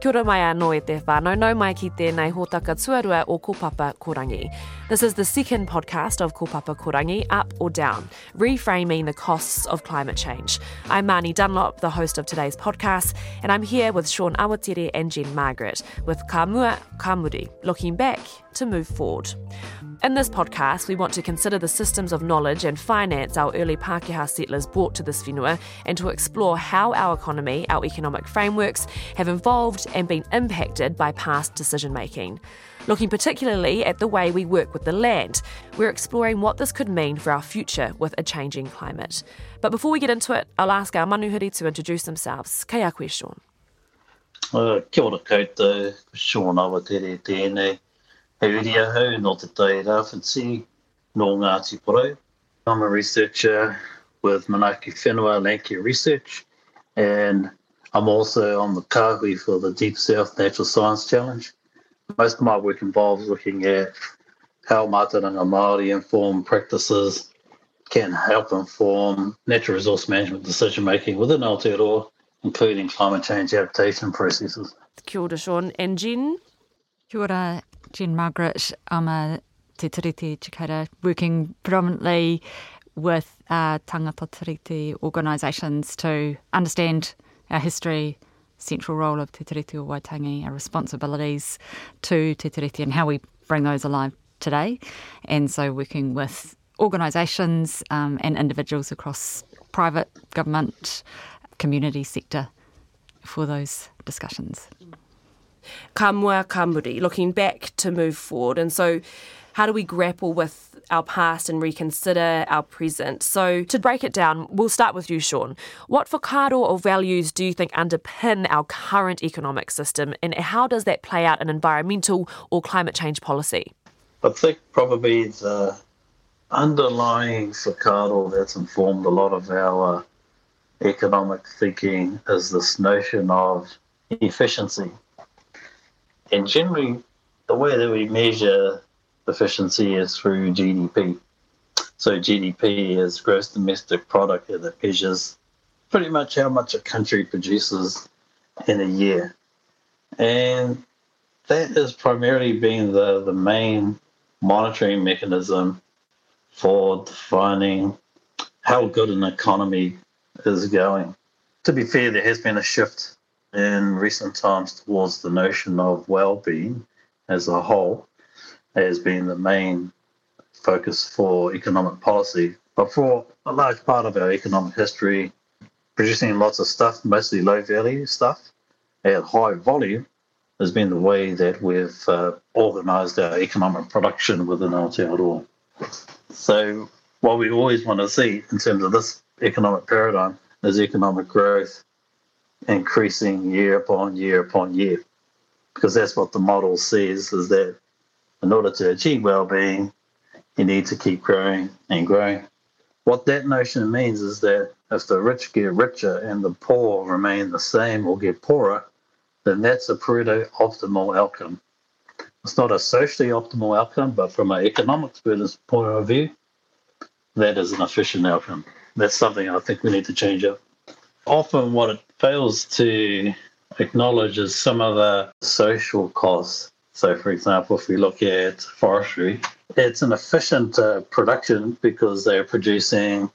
Kia ora mai anō e te whānau, nau mai ki tēnei hōtaka tuarua o Kopapa Korangi. This is the second podcast of Kopapa Korangi, Up or Down, reframing the costs of climate change. I'm Marnie Dunlop, the host of today's podcast, and I'm here with Shaun Awatere and Jen Margaret with Kamua Kamuri, looking back to move forward. In this podcast, we want to consider the systems of knowledge and finance our early Pākehā settlers brought to this whenua and to explore how our economy, our economic frameworks, have evolved and been impacted by past decision making. Looking particularly at the way we work with the land, we're exploring what this could mean for our future with a changing climate. But before we get into it, I'll ask our manuhiri to introduce themselves. Kei a. Uh, kia ora koutou, Shaun Awatere tēnei. He uri ahau no te tai rāwhiti no Ngāti Porou. I'm a researcher with Manaaki Whenua Landcare Research and I'm also on the kāhui for the Deep South National Science Challenge. Most of my work involves looking at how mātauranga Māori informed practices can help inform natural resource management decision making within Aotearoa, including climate change adaptation processes. Kia ora, Shaun. And Jen? Kia ora, Jen Margaret. I'm a Te Tiriti educator working predominantly with uh, tangata tiriti organisations to understand our history, central role of Te Tiriti o Waitangi, our responsibilities to Te Tiriti and how we bring those alive today. And so working with organisations um, and individuals across private, government, community sector for those discussions. Ka mua ka muri, looking back to move forward. And so, how do we grapple with our past and reconsider our present? So, to break it down, we'll start with you, Shaun. What whakaaro or values do you think underpin our current economic system, and how does that play out in environmental or climate change policy? I think probably the underlying whakaaro that's informed a lot of our uh, economic thinking is this notion of efficiency. And generally, the way that we measure efficiency is through GDP. So GDP is gross domestic product it measures pretty much how much a country produces in a year. And that has primarily been the, the main monitoring mechanism for defining how good an economy is going. To be fair, there has been a shift in recent times towards the notion of well-being as a whole has been the main focus for economic policy. But for a large part of our economic history, producing lots of stuff, mostly low value stuff, at high volume, has been the way that we've uh, organised our economic production within Aotearoa. So, what we always want to see in terms of this economic paradigm is economic growth increasing year upon year upon year, because that's what the model says is that in order to achieve well-being, you need to keep growing and growing. What that notion means is that if the rich get richer and the poor remain the same or get poorer, then that's a pretty optimal outcome. It's not a socially optimal outcome, but from an economics point of view, that is an efficient outcome. That's something I think we need to change up. Often, what it fails to acknowledge is some of the social costs so, for example, if we look at forestry, it's an efficient uh, production because they're producing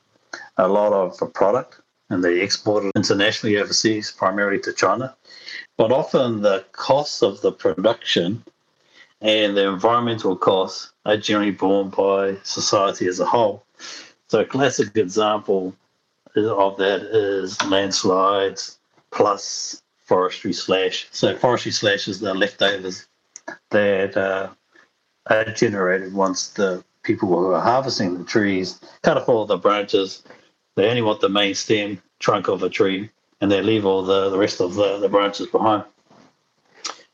a lot of a product and they export it internationally overseas, primarily to China. But often the costs of the production and the environmental costs are generally borne by society as a whole. So, a classic example of that is landslides plus forestry slash. So, forestry slash is the leftovers that uh, are generated once the people who are harvesting the trees cut off all the branches. They only want the main stem trunk of a tree and they leave all the, the rest of the, the branches behind.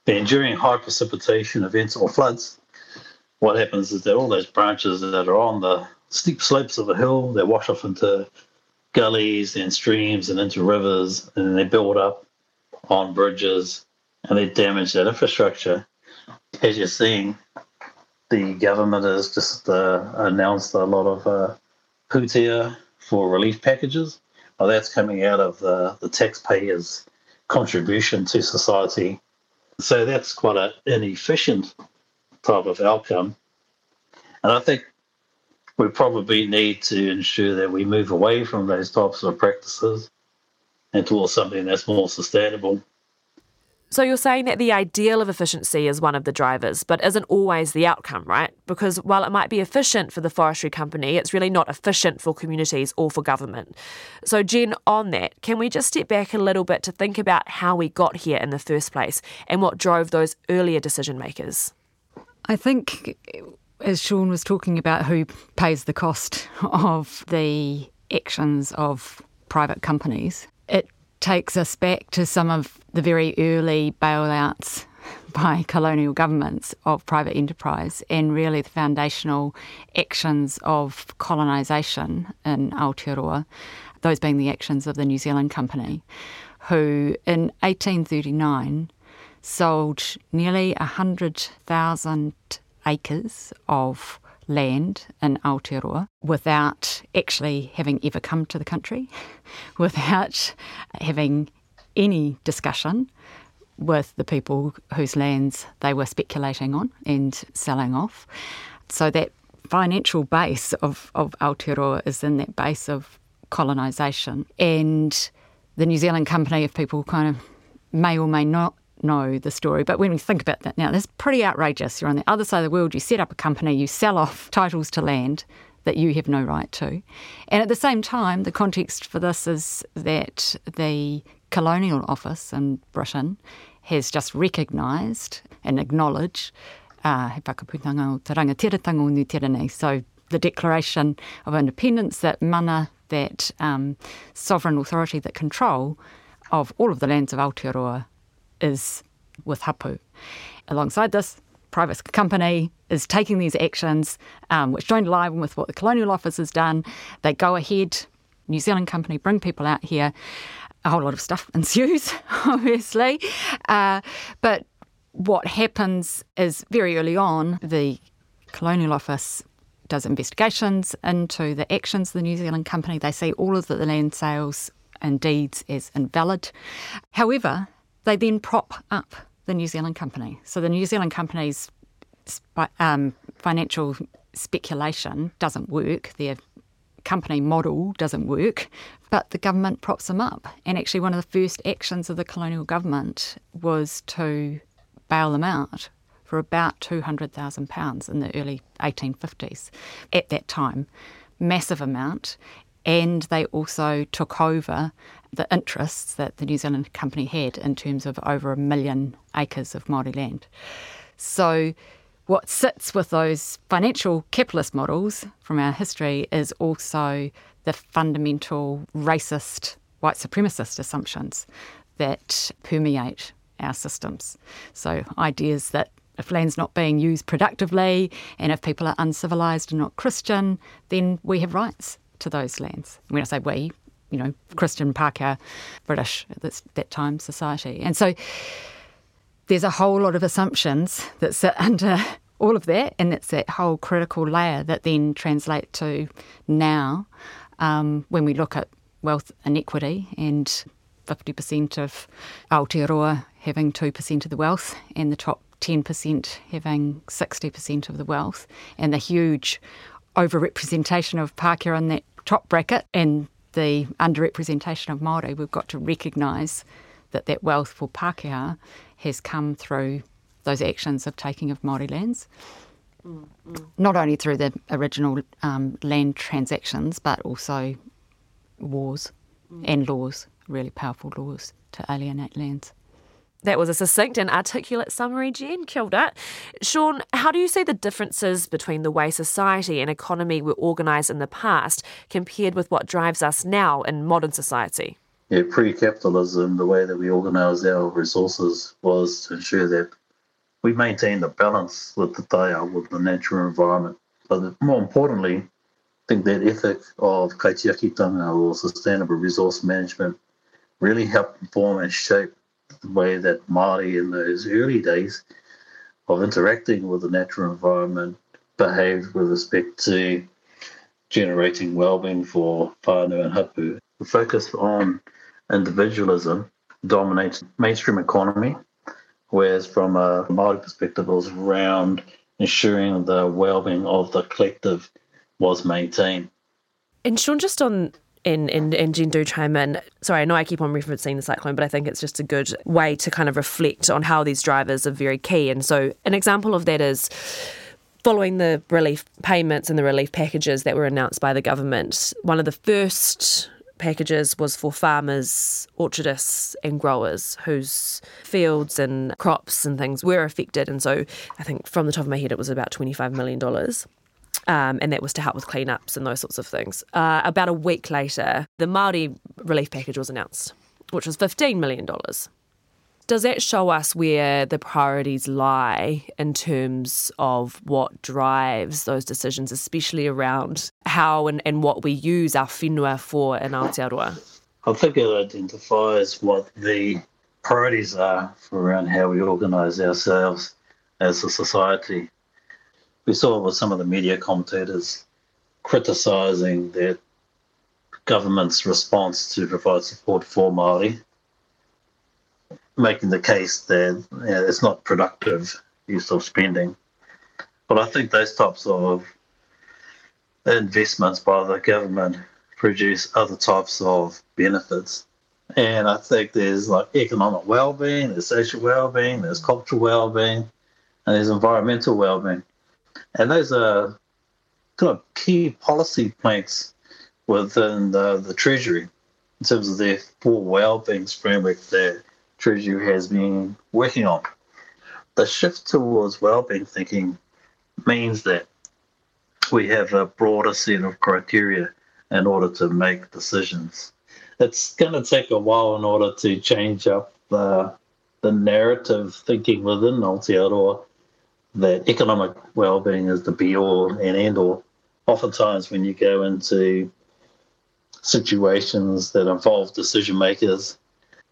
Then during high precipitation events or floods, what happens is that all those branches that are on the steep slopes of a hill, they wash off into gullies and streams and into rivers, and they build up on bridges and they damage that infrastructure as you're seeing, the government has just uh, announced a lot of uh, pūtea for relief packages. Well, that's coming out of the, the taxpayers' contribution to society So that's quite an inefficient type of outcome. And I think we probably need to ensure that we move away from those types of practices and towards something that's more sustainable. So you're saying that the ideal of efficiency is one of the drivers, but isn't always the outcome, right? Because while it might be efficient for the forestry company, it's really not efficient for communities or for government. So, Jen, on that, can we just step back a little bit to think about how we got here in the first place and what drove those earlier decision makers? I think, as Shaun was talking about, who pays the cost of the actions of private companies, it takes us back to some of the very early bailouts by colonial governments of private enterprise and really the foundational actions of colonisation in Aotearoa, those being the actions of the New Zealand Company, who in 1839 sold nearly 100,000 acres of land in Aotearoa without actually having ever come to the country, without having any discussion with the people whose lands they were speculating on and selling off. So that financial base of, of Aotearoa is in that base of colonisation. And the New Zealand Company, if people kind of may or may not know the story. But when we think about that now, that's pretty outrageous. You're on the other side of the world, you set up a company, you sell off titles to land that you have no right to. And at the same time, the context for this is that the Colonial Office in Britain has just recognised and acknowledged uh. So the Declaration of Independence, that mana, that um, sovereign authority, that control of all of the lands of Aotearoa is with Hapu. Alongside this, private company is taking these actions, um, which don't align with what the Colonial Office has done. They go ahead, New Zealand company, bring people out here. A whole lot of stuff ensues, obviously. Uh, but what happens is very early on, the Colonial Office does investigations into the actions of the New Zealand company. They see all of the land sales and deeds as invalid. However, they then prop up the New Zealand company. So the New Zealand company's um, financial speculation doesn't work. Their company model doesn't work, but the government props them up. And actually, one of the first actions of the colonial government was to bail them out for about £200,000 in the early 1850s at that time. Massive amount. And they also took over the interests that the New Zealand company had in terms of over a million acres of Māori land. So, what sits with those financial capitalist models from our history is also the fundamental racist, white supremacist assumptions that permeate our systems. So, ideas that if land's not being used productively and if people are uncivilized and not Christian, then we have rights to those lands. When I say we, you know, Christian Pākehā, British at this, that time society. And so there's a whole lot of assumptions that sit under all of that, and it's that whole critical layer that then translate to now um, when we look at wealth inequity and 50% of Aotearoa having 2% of the wealth and the top 10% having 60% of the wealth and the huge overrepresentation of Pākehā in that top bracket and the underrepresentation of Māori, we've got to recognise that that wealth for Pākehā has come through those actions of taking of Māori lands. Mm-hmm. Not only through the original um, land transactions, but also wars mm. and laws, really powerful laws to alienate lands. That was a succinct and articulate summary, Jen. Killed it. Shaun, how do you see the differences between the way society and economy were organised in the past compared with what drives us now in modern society? Yeah, pre capitalism, the way that we organised our resources was to ensure that we maintained a balance with the taia, with the natural environment. But more importantly, I think that ethic of kaitiakitanga or sustainable resource management really helped form and shape the way that Māori in those early days of interacting with the natural environment behaved with respect to generating well-being for whānau and hapu. The focus on individualism dominates mainstream economy Whereas from a Māori perspective, it was around ensuring the well-being of the collective was maintained. And Shaun, just on and and and Jen do chime in. Sorry, I know I keep on referencing the cyclone, but I think it's just a good way to kind of reflect on how these drivers are very key. And so, an example of that is following the relief payments and the relief packages that were announced by the government. One of the first packages was for farmers, orchardists, and growers whose fields and crops and things were affected. And so, I think from the top of my head, it was about twenty five million dollars um, and that was to help with cleanups and those sorts of things. Uh, about a week later, the Māori relief package was announced, which was $15 million. Does that show us where the priorities lie in terms of what drives those decisions, especially around how and, and what we use our whenua for in Aotearoa? I think it identifies what the priorities are for around how we organise ourselves as a society we saw with some of the media commentators criticising the government's response to provide support for Māori, making the case that you know, it's not productive use of spending. But I think those types of investments by the government produce other types of benefits. And I think there's like economic well-being, there's social well-being, there's cultural well-being, and there's environmental well-being. And those are kind of key policy planks within the, the Treasury in terms of their full well-being framework that Treasury has been working on. The shift towards well-being thinking means that we have a broader set of criteria in order to make decisions. It's going to take a while in order to change up the, the narrative thinking within Aotearoa that economic well-being is the be-all and end-all. Oftentimes, when you go into situations that involve decision makers,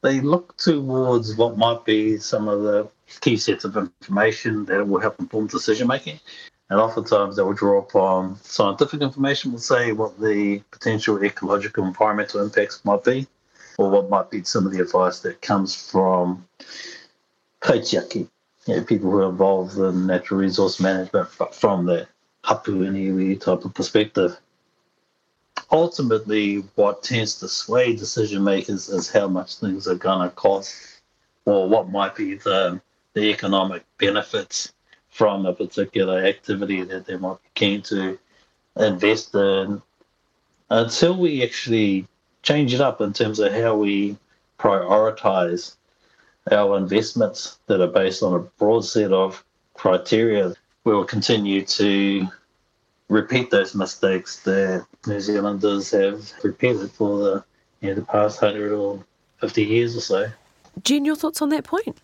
they look towards what might be some of the key sets of information that will help inform decision making. And oftentimes they will draw upon scientific information, will say what the potential ecological environmental impacts might be, or what might be some of the advice that comes from kaitiaki, you know, people who are involved in natural resource management from the hapu and iwi type of perspective. Ultimately, what tends to sway decision makers is how much things are going to cost or what might be the, the economic benefits from a particular activity that they might be keen to invest in until we actually change it up in terms of how we prioritize our investments that are based on a broad set of criteria, we will continue to repeat those mistakes that New Zealanders have repeated for the, you know, the past 100 or 50 years or so. Jen, your thoughts on that point?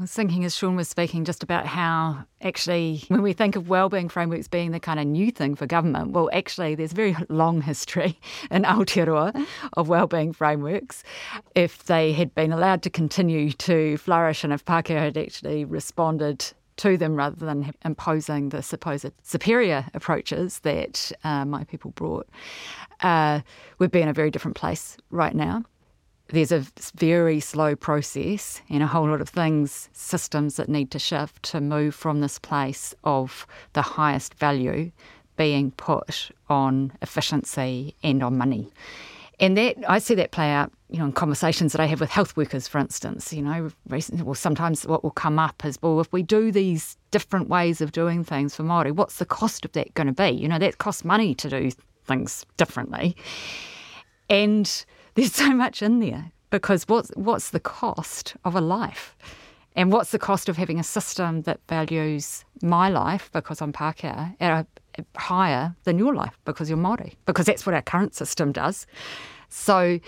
I was thinking as Shaun was speaking just about how actually, when we think of wellbeing frameworks being the kind of new thing for government, well, actually, there's a very long history in Aotearoa of wellbeing frameworks. If they had been allowed to continue to flourish and if Pākehā had actually responded to them rather than imposing the supposed superior approaches that uh, my people brought, uh, we'd be in a very different place right now there's a very slow process and a whole lot of things, systems that need to shift to move from this place of the highest value being put on efficiency and on money. And that I see that play out, you know, in conversations that I have with health workers, for instance. You know, recently, well, sometimes what will come up is, well, if we do these different ways of doing things for Maori, what's the cost of that going to be? You know, that costs money to do things differently, and there's so much in there because what's what's the cost of a life? And what's the cost of having a system that values my life because I'm Pākehā at a, higher than your life because you're Māori? Because that's what our current system does. So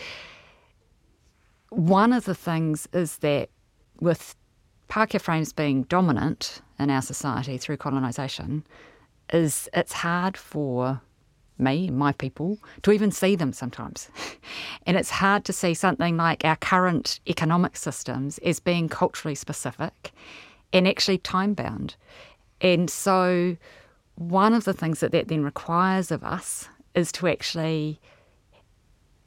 one of the things is that with Pākehā frames being dominant in our society through colonisation, is it's hard for me my people to even see them sometimes. and it's hard to see something like our current economic systems as being culturally specific and actually time bound. And so, one of the things that that then requires of us is to actually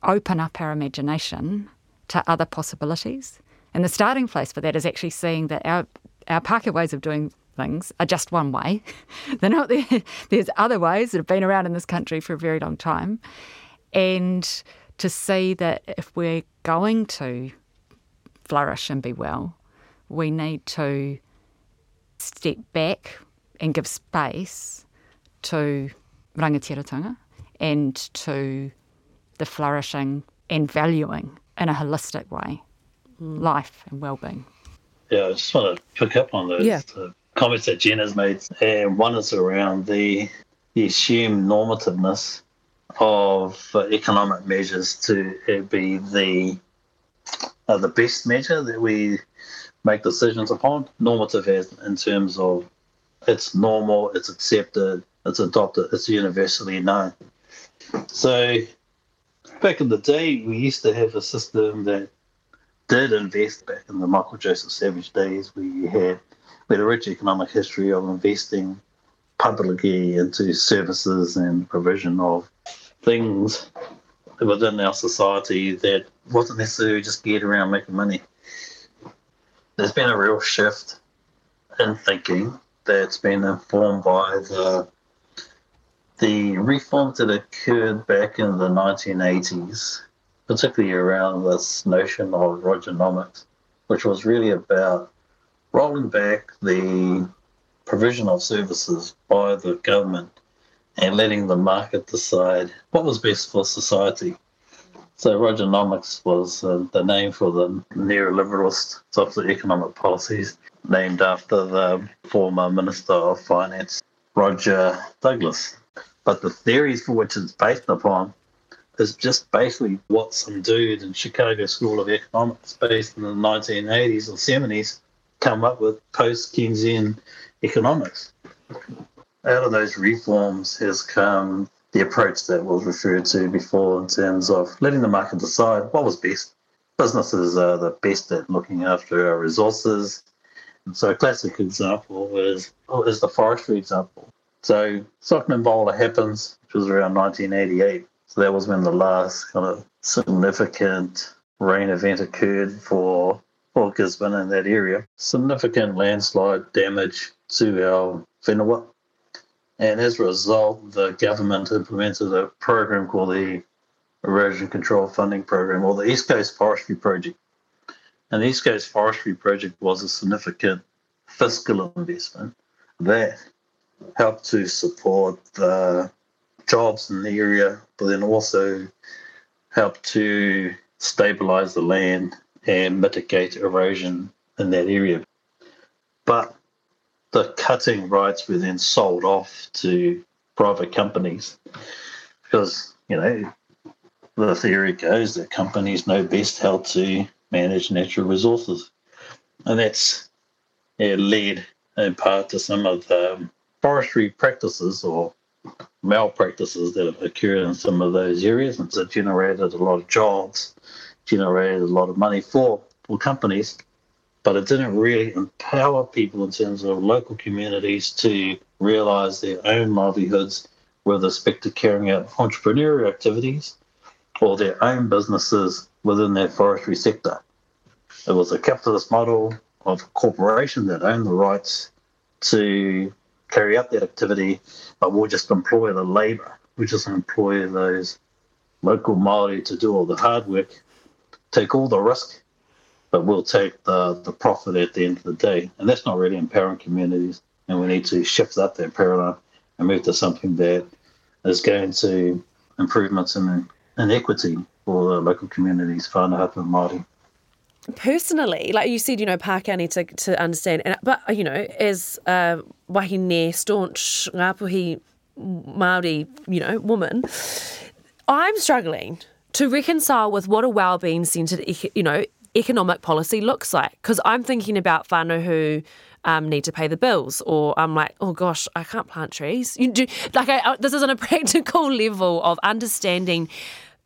open up our imagination to other possibilities. And the starting place for that is actually seeing that our our Pākehā ways of doing things are just one way. They're not there. There's other ways that have been around in this country for a very long time. And to see that if we're going to flourish and be well, we need to step back and give space to rangatiratanga and to the flourishing and valuing in a holistic way mm. life and well-being. Yeah, I just want to pick up on those yeah. uh, comments that Jen has made, and one is around the, the assumed normativeness of uh, economic measures to uh, be the uh, the best measure that we make decisions upon. Normative as in terms of it's normal, it's accepted, it's adopted, it's universally known. So back in the day, we used to have a system that did invest back in the Michael Joseph Savage days. We had had a rich economic history of investing publicly into services and provision of things within our society that wasn't necessarily just geared around making money. There's been a real shift in thinking that's been informed by the the reforms that occurred back in the 1980s, particularly around this notion of Rogernomics, which was really about rolling back the provision of services by the government and letting the market decide what was best for society. So Rogernomics was uh, the name for the neoliberalist types of economic policies, named after the former Minister of Finance, Roger Douglas. But the theories for which it's based upon is just basically what some dude in Chicago School of Economics, based in the 1980s or 70s, come up with post Keynesian economics. Out of those reforms has come the approach that was referred to before in terms of letting the market decide what was best. Businesses are the best at looking after our resources. And so a classic example is, oh, is the forestry example. So Cyclone Bola happens, which was around 1988. So that was when the last kind of significant rain event occurred for, for Gisborne in that area. Significant landslide damage to our whenua. And as a result, the government implemented a program called the Erosion Control Funding Program, or the East Coast Forestry Project. And the East Coast Forestry Project was a significant fiscal investment that helped to support the jobs in the area, but then also helped to stabilize the land and mitigate erosion in that area. But the cutting rights were then sold off to private companies because, you know, the theory goes that companies know best how to manage natural resources. And that's yeah, led in part to some of the forestry practices or malpractices that have occurred in some of those areas. And so generated a lot of jobs, generated a lot of money for, for companies but it didn't really empower people in terms of local communities to realize their own livelihoods with respect to carrying out entrepreneurial activities or their own businesses within their forestry sector. It was a capitalist model of a corporation that owned the rights to carry out that activity, but we'll just employ the labour. We just employ those local Māori to do all the hard work, take all the risk, but we'll take the, the profit at the end of the day. And that's not really empowering communities. And we need to shift that paradigm and move to something that is going to improvements in, in equity for the local communities, whānau hapu and Māori. Personally, like you said, you know, Pākehā need to, to understand, and but you know, as a wahine staunch Ngāpuhi Māori, you know, woman, I'm struggling to reconcile with what a well-being centred, you know, economic policy looks like. Because I'm thinking about whānau who um, need to pay the bills, or I'm like, oh gosh, I can't plant trees. You do like I, I, this is on a practical level of understanding.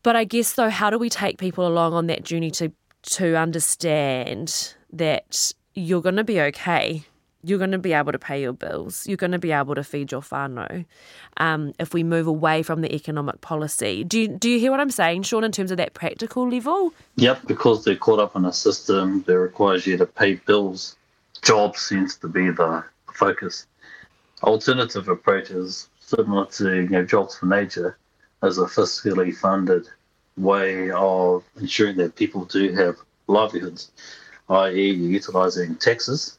But I guess though, how do we take people along on that journey to to understand that you're going to be okay you're going to be able to pay your bills. You're going to be able to feed your whānau um, if we move away from the economic policy. Do you, do you hear what I'm saying, Shaun, in terms of that practical level? Yep, because they're caught up in a system that requires you to pay bills jobs seems to be the focus. Alternative approaches, similar to you know, Jobs for Nature, as a fiscally funded way of ensuring that people do have livelihoods, i.e., utilizing taxes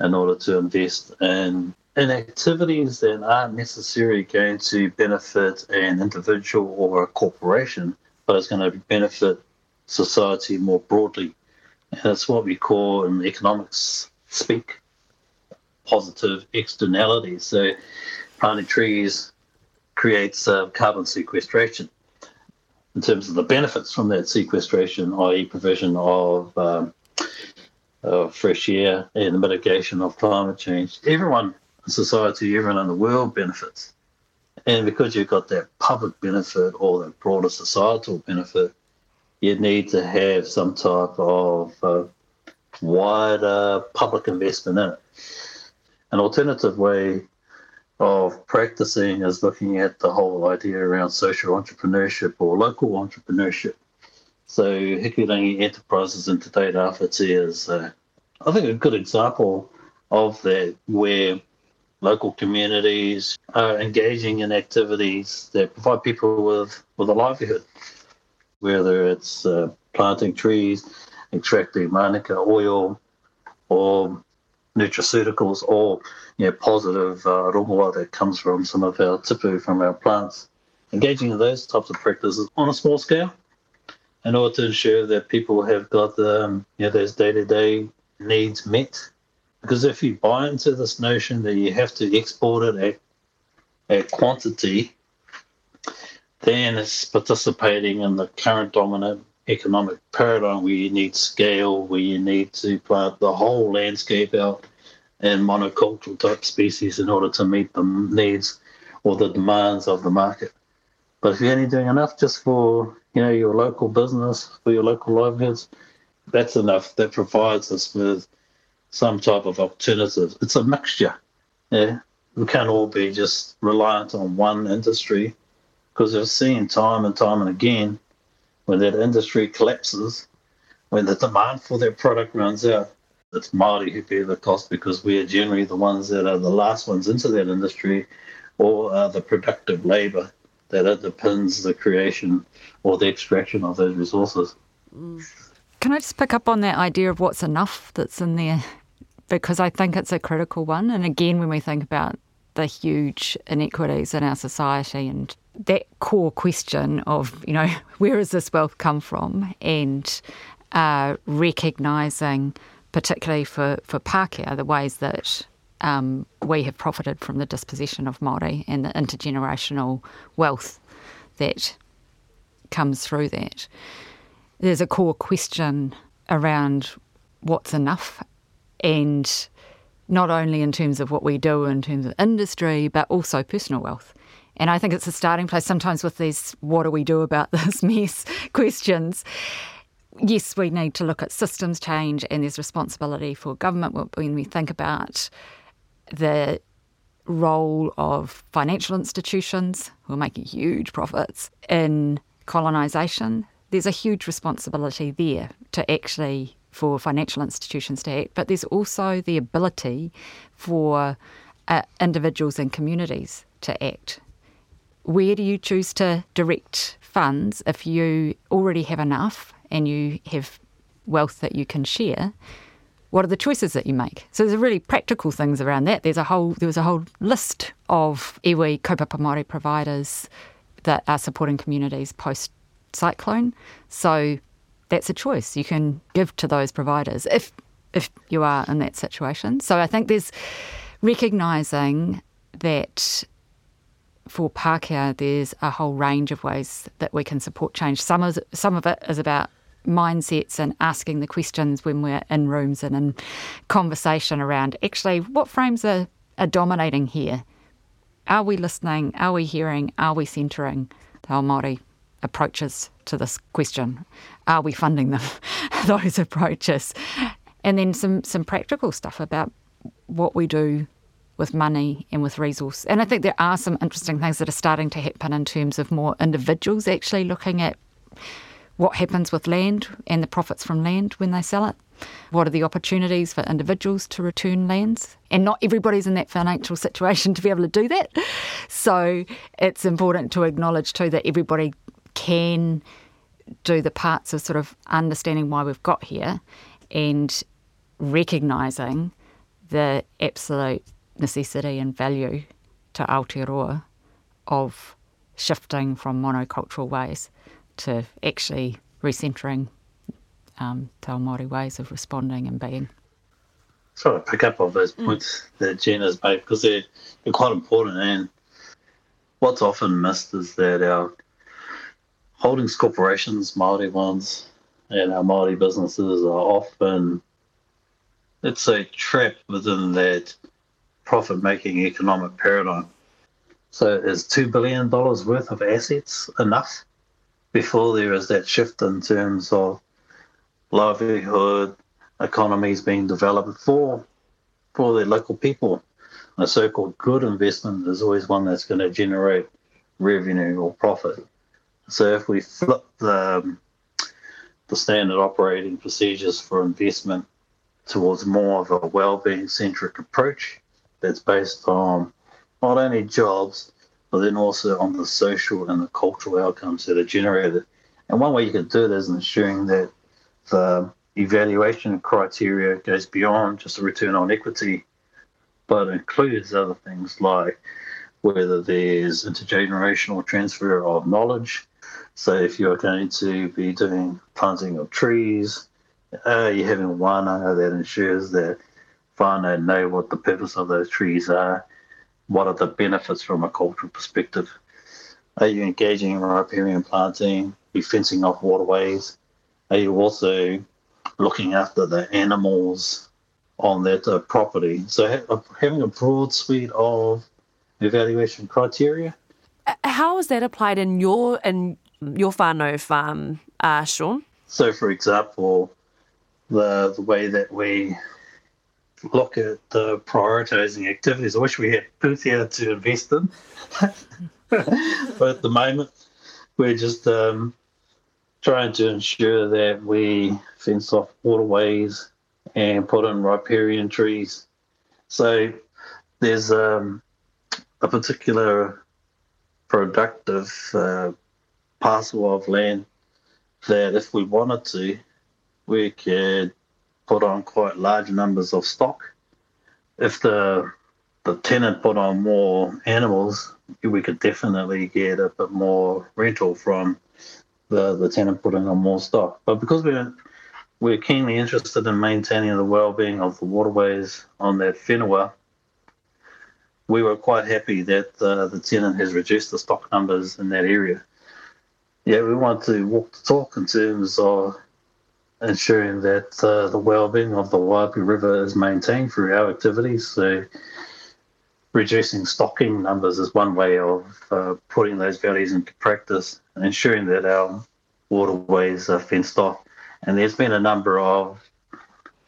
in order to invest in in activities that aren't necessarily going to benefit an individual or a corporation, but it's going to benefit society more broadly. And it's what we call in economics speak positive externalities. So planting trees creates uh, carbon sequestration. In terms of the benefits from that sequestration, i.e., provision of, um, of fresh air and the mitigation of climate change, everyone in society, everyone in the world benefits. And because you've got that public benefit or that broader societal benefit, you need to have some type of uh, wider public investment in it. An alternative way of practicing is looking at the whole idea around social entrepreneurship or local entrepreneurship. So Hikurangi Enterprises in Te Tairawhiti is, uh, I think, a good example of that, where local communities are engaging in activities that provide people with, with a livelihood, whether it's uh, planting trees, extracting manuka oil, or nutraceuticals or you know, positive uh, rongoa that comes from some of our tipu from our plants. Engaging in those types of practices on a small scale in order to ensure that people have got the, um, you know, those day-to-day needs met. Because if you buy into this notion that you have to export it at, at quantity, then it's participating in the current dominant economic paradigm where you need scale, where you need to plant the whole landscape out in monocultural type species in order to meet the needs or the demands of the market. But if you're only doing enough just for you know your local business, for your local livelihoods, that's enough. That provides us with some type of alternative. It's a mixture. Yeah, we can't all be just reliant on one industry because we've seen time and time and again when that industry collapses, when the demand for their product runs out, it's Māori who bear the cost because we are generally the ones that are the last ones into that industry or are the productive labour that underpins the creation or the extraction of those resources. Can I just pick up on that idea of what's enough that's in there? Because I think it's a critical one. And again, when we think about the huge inequities in our society and that core question of, you know, where does this wealth come from? And uh, recognising, particularly for, for Pākehā, the ways that um, we have profited from the disposition of Māori and the intergenerational wealth that comes through that. There's a core question around what's enough and not only in terms of what we do in terms of industry, but also personal wealth. And I think it's a starting place sometimes with these what do we do about this mess questions. Yes, we need to look at systems change, and there's responsibility for government when we think about the role of financial institutions who are making huge profits in colonisation. There's a huge responsibility there to actually for financial institutions to act, but there's also the ability for uh, individuals and communities to act where do you choose to direct funds if you already have enough and you have wealth that you can share? What are the choices that you make? So there's really practical things around that. There's a whole there was a whole list of iwi kaupapa Māori providers that are supporting communities post cyclone. So that's a choice. You can give to those providers if if you are in that situation. So I think there's recognizing that for Pākehā, there's a whole range of ways that we can support change. Some of, some of it is about mindsets and asking the questions when we're in rooms and in conversation around actually what frames are, are dominating here. Are we listening? Are we hearing? Are we centering the Māori approaches to this question? Are we funding them, those approaches? And then some, some practical stuff about what we do with money and with resource. And I think there are some interesting things that are starting to happen in terms of more individuals actually looking at what happens with land and the profits from land when they sell it. What are the opportunities for individuals to return lands? And not everybody's in that financial situation to be able to do that. So it's important to acknowledge too that everybody can do the parts of sort of understanding why we've got here and recognising the absolute necessity and value to Aotearoa of shifting from monocultural ways to actually recentering um, Te Māori ways of responding and being. Try to pick up on those mm. points mm. that Jen has made because they're, they're quite important. And what's often missed is that our holdings corporations, Māori ones, and our Māori businesses are often, it's a trap within that profit making economic paradigm. So is $2 billion worth of assets enough before there is that shift in terms of livelihood, economies being developed for for the local people. A so-called good investment is always one that's going to generate revenue or profit. So if we flip the um, the standard operating procedures for investment towards more of a well-being centric approach that's based on not only jobs but then also on the social and the cultural outcomes that are generated. And one way you can do it is ensuring that the evaluation criteria goes beyond just a return on equity, but includes other things like whether there's intergenerational transfer of knowledge. So if you're going to be doing planting of trees, uh, you're having one that ensures that whānau know what the purpose of those trees are, what are the benefits from a cultural perspective. Are you engaging in riparian planting? Are you fencing off waterways? Are you also looking after the animals on that uh, property? So ha- uh, having a broad suite of evaluation criteria. Uh, how is that applied in your in your whānau farm, uh, Shaun? So, for example, the the way that we look at the prioritizing activities. I wish we had here to invest in, but at the moment, we're just um, trying to ensure that we fence off waterways and put in riparian trees. So there's um, a particular productive uh, parcel of land that if we wanted to, we could put on quite large numbers of stock. If the the tenant put on more animals, we could definitely get a bit more rental from the, the tenant putting on more stock. But because we're we're keenly interested in maintaining the well-being of the waterways on that whenua, we were quite happy that uh, the tenant has reduced the stock numbers in that area. Yeah, we want to walk the talk in terms of ensuring that uh, the well-being of the Waiapu River is maintained through our activities. So reducing stocking numbers is one way of uh, putting those values into practice and ensuring that our waterways are fenced off. And there's been a number of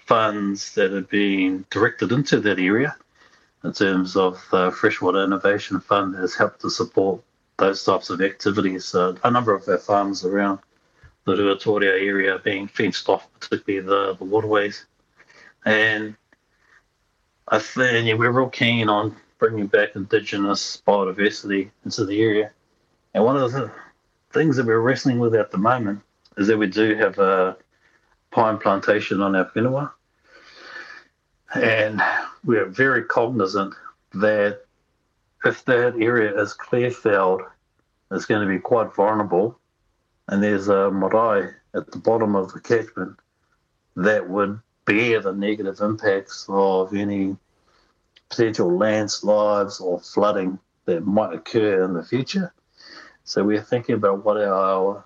funds that have been directed into that area in terms of the Freshwater Innovation Fund has helped to support those types of activities. Uh, a number of our farms around the Ruatoria area being fenced off, particularly the, the waterways. And I think yeah, we're real keen on bringing back indigenous biodiversity into the area. And one of the things that we're wrestling with at the moment is that we do have a pine plantation on our whenua. And we're very cognizant that if that area is clear felled, it's going to be quite vulnerable. And there's a marae at the bottom of the catchment that would bear the negative impacts of any potential landslides or flooding that might occur in the future. So we're thinking about what are our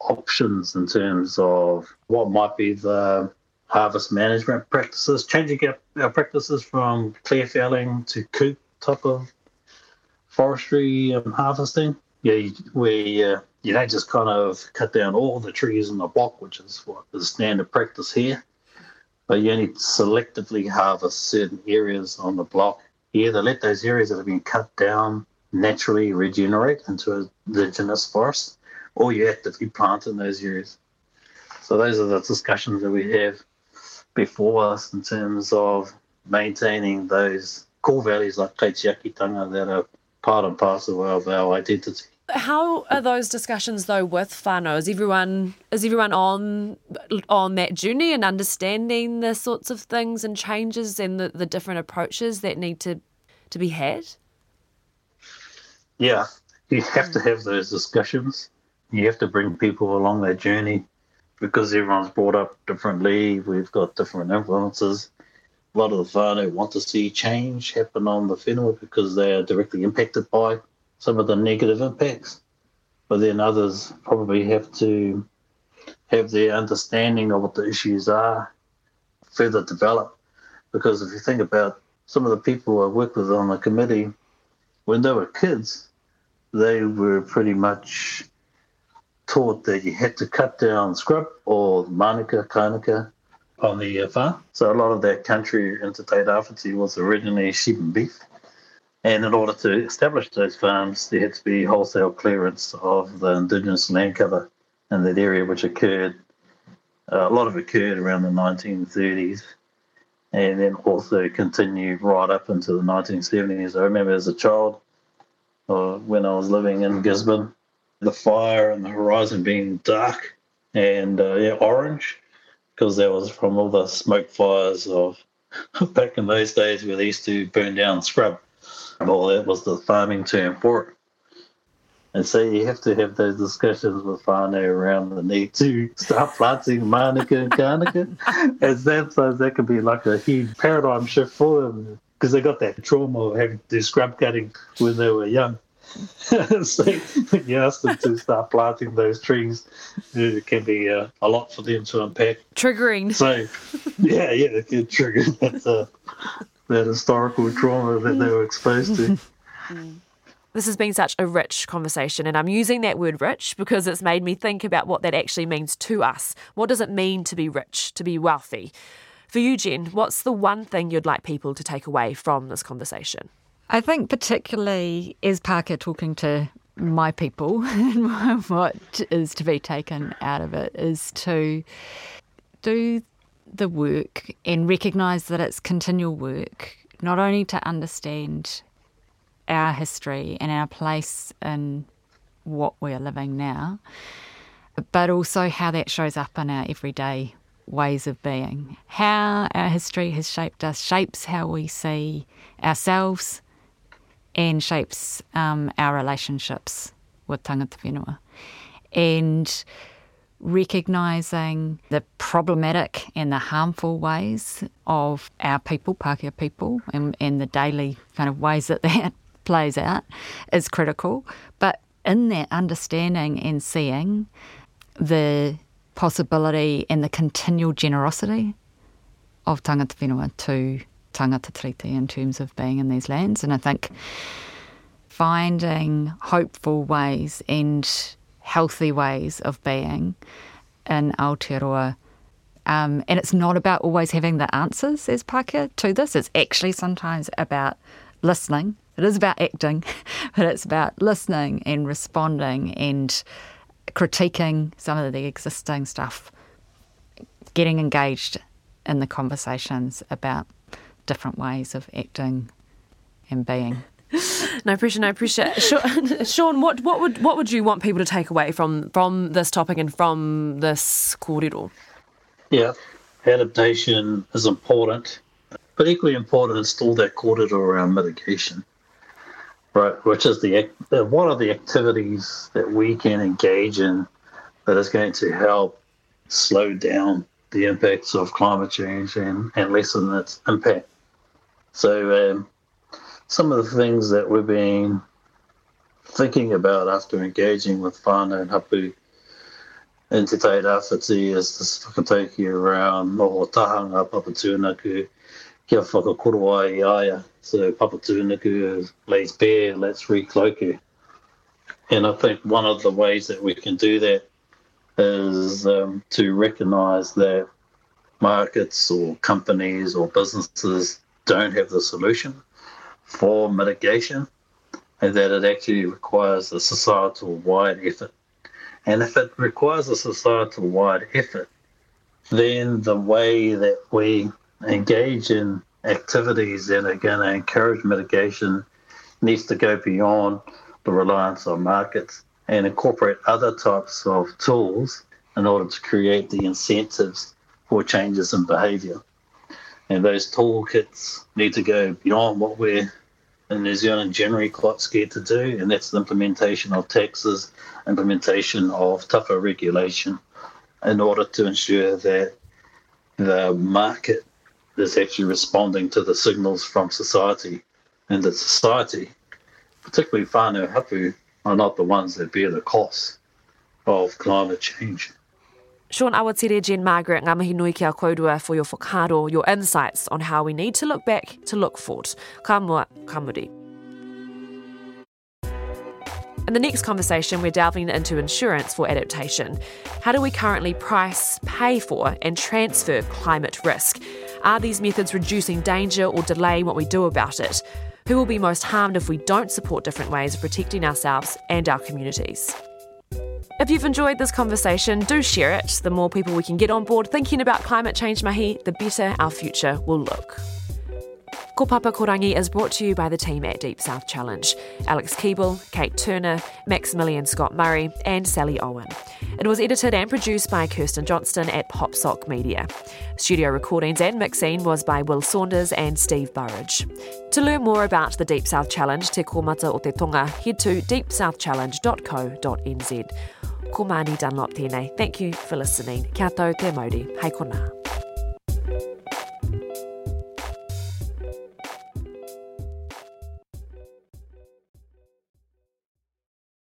options in terms of what might be the harvest management practices, changing our, practices from clear felling to coop type of forestry and harvesting. Yeah, we uh, you don't just kind of cut down all the trees in the block, which is what is standard practice here, but you only selectively harvest certain areas on the block. You either let those areas that have been cut down naturally regenerate into a indigenous forest, or you actively plant in those areas. So those are the discussions that we have before us in terms of maintaining those core values like kaitiakitanga that are part and parcel of our identity. How are those discussions though with whānau? Is everyone is everyone on on that journey and understanding the sorts of things and changes and the, the different approaches that need to to be had? Yeah, you have to hmm. have those discussions. You have to bring people along that journey because everyone's brought up differently. We've got different influences. A lot of the whānau want to see change happen on the whenua because they are directly impacted by some of the negative impacts. But then others probably have to have their understanding of what the issues are further developed. Because if you think about some of the people I work with on the committee, when they were kids, they were pretty much taught that you had to cut down scrub or manuka, kanuka on the uh, farm. So a lot of that country into Te Rāwhiti was originally sheep and beef. And in order to establish those farms, there had to be wholesale clearance of the indigenous land cover in that area, which occurred, uh, a lot of occurred around the 1930s and then also continued right up into the 1970s. I remember as a child, uh, when I was living in Gisborne, the fire and the horizon being dark and uh, yeah, orange, because that was from all the smoke fires of back in those days where they used to burn down scrub. Well, that was the farming term for it. And so you have to have those discussions with whānau around the need to start planting manuka and kanuka. and sometimes that could be like a huge paradigm shift for them because they got that trauma of having to do scrub cutting when they were young. so you ask them to start planting those trees, it can be uh, a lot for them to unpack. Triggering. So, yeah, yeah, it can trigger that, uh, that historical trauma that they were exposed to. Mm. This has been such a rich conversation, and I'm using that word rich because it's made me think about what that actually means to us. What does it mean to be rich, to be wealthy? For you, Jen, what's the one thing you'd like people to take away from this conversation? I think, particularly as Pākehā talking to my people, what is to be taken out of it is to do the work and recognise that it's continual work, not only to understand our history and our place in what we're living now, but also how that shows up in our everyday ways of being. How our history has shaped us shapes how we see ourselves and shapes um, our relationships with tangata whenua. And recognising the problematic and the harmful ways of our people, Pākehā people, and, and the daily kind of ways that that plays out is critical. But in that understanding and seeing the possibility and the continual generosity of tangata whenua to tangata tiriti in terms of being in these lands. And I think finding hopeful ways and healthy ways of being in Aotearoa um, and it's not about always having the answers as Pākehā to this. It's actually sometimes about listening. It is about acting, but it's about listening and responding and critiquing some of the existing stuff, getting engaged in the conversations about different ways of acting and being. No pressure, no pressure. Shaun, what, what would what would you want people to take away from from this topic and from this kōrero? Yeah, adaptation is important, but equally important is all that kōrero around mitigation, right? Which is the what are the activities that we can engage in that is going to help slow down the impacts of climate change and, and lessen its impact. So, um, some of the things that we've been thinking about after engaging with whānau and hapu in Te Te Rāwhiti is this whakataukī around noho tahanga Papatūānuku kia whakakoro ai aia. So Papatūānuku lays bare, let's recloak And I think one of the ways that we can do that is um, to recognise that markets or companies or businesses don't have the solution for mitigation and that it actually requires a societal wide effort. And if it requires a societal wide effort, then the way that we engage in activities that are going to encourage mitigation needs to go beyond the reliance on markets and incorporate other types of tools in order to create the incentives for changes in behaviour. And those toolkits need to go beyond what we're in New Zealand generally quite scared to do, and that's the implementation of taxes, implementation of tougher regulation in order to ensure that the market is actually responding to the signals from society and that society, particularly whānau hapu, are not the ones that bear the cost of climate change. Shaun Awatere, Jen Margaret, ngā mihi nui kia kourua for your whakaaro, your insights on how we need to look back to look forward. Ka mua, ka muri. In the next conversation, we're delving into insurance for adaptation. How do we currently price, pay for, and transfer climate risk? Are these methods reducing danger or delaying what we do about it? Who will be most harmed if we don't support different ways of protecting ourselves and our communities? If you've enjoyed this conversation, do share it. The more people we can get on board thinking about climate change mahi, the better our future will look. Ko Papa Korangi is brought to you by the team at Deep South Challenge Alex Keeble, Kate Turner, Maximilian Scott Murray, and Sally Owen. It was edited and produced by Kirsten Johnston at Popsock Media. Studio recordings and mixing was by Will Saunders and Steve Burridge. To learn more about the Deep South Challenge, Te Komata o Te Tonga, head to deepsouthchallenge.co.nz. Ko Māni Dunlop tēnei. Thank you for listening. Kia tau te mauri. Hei kona.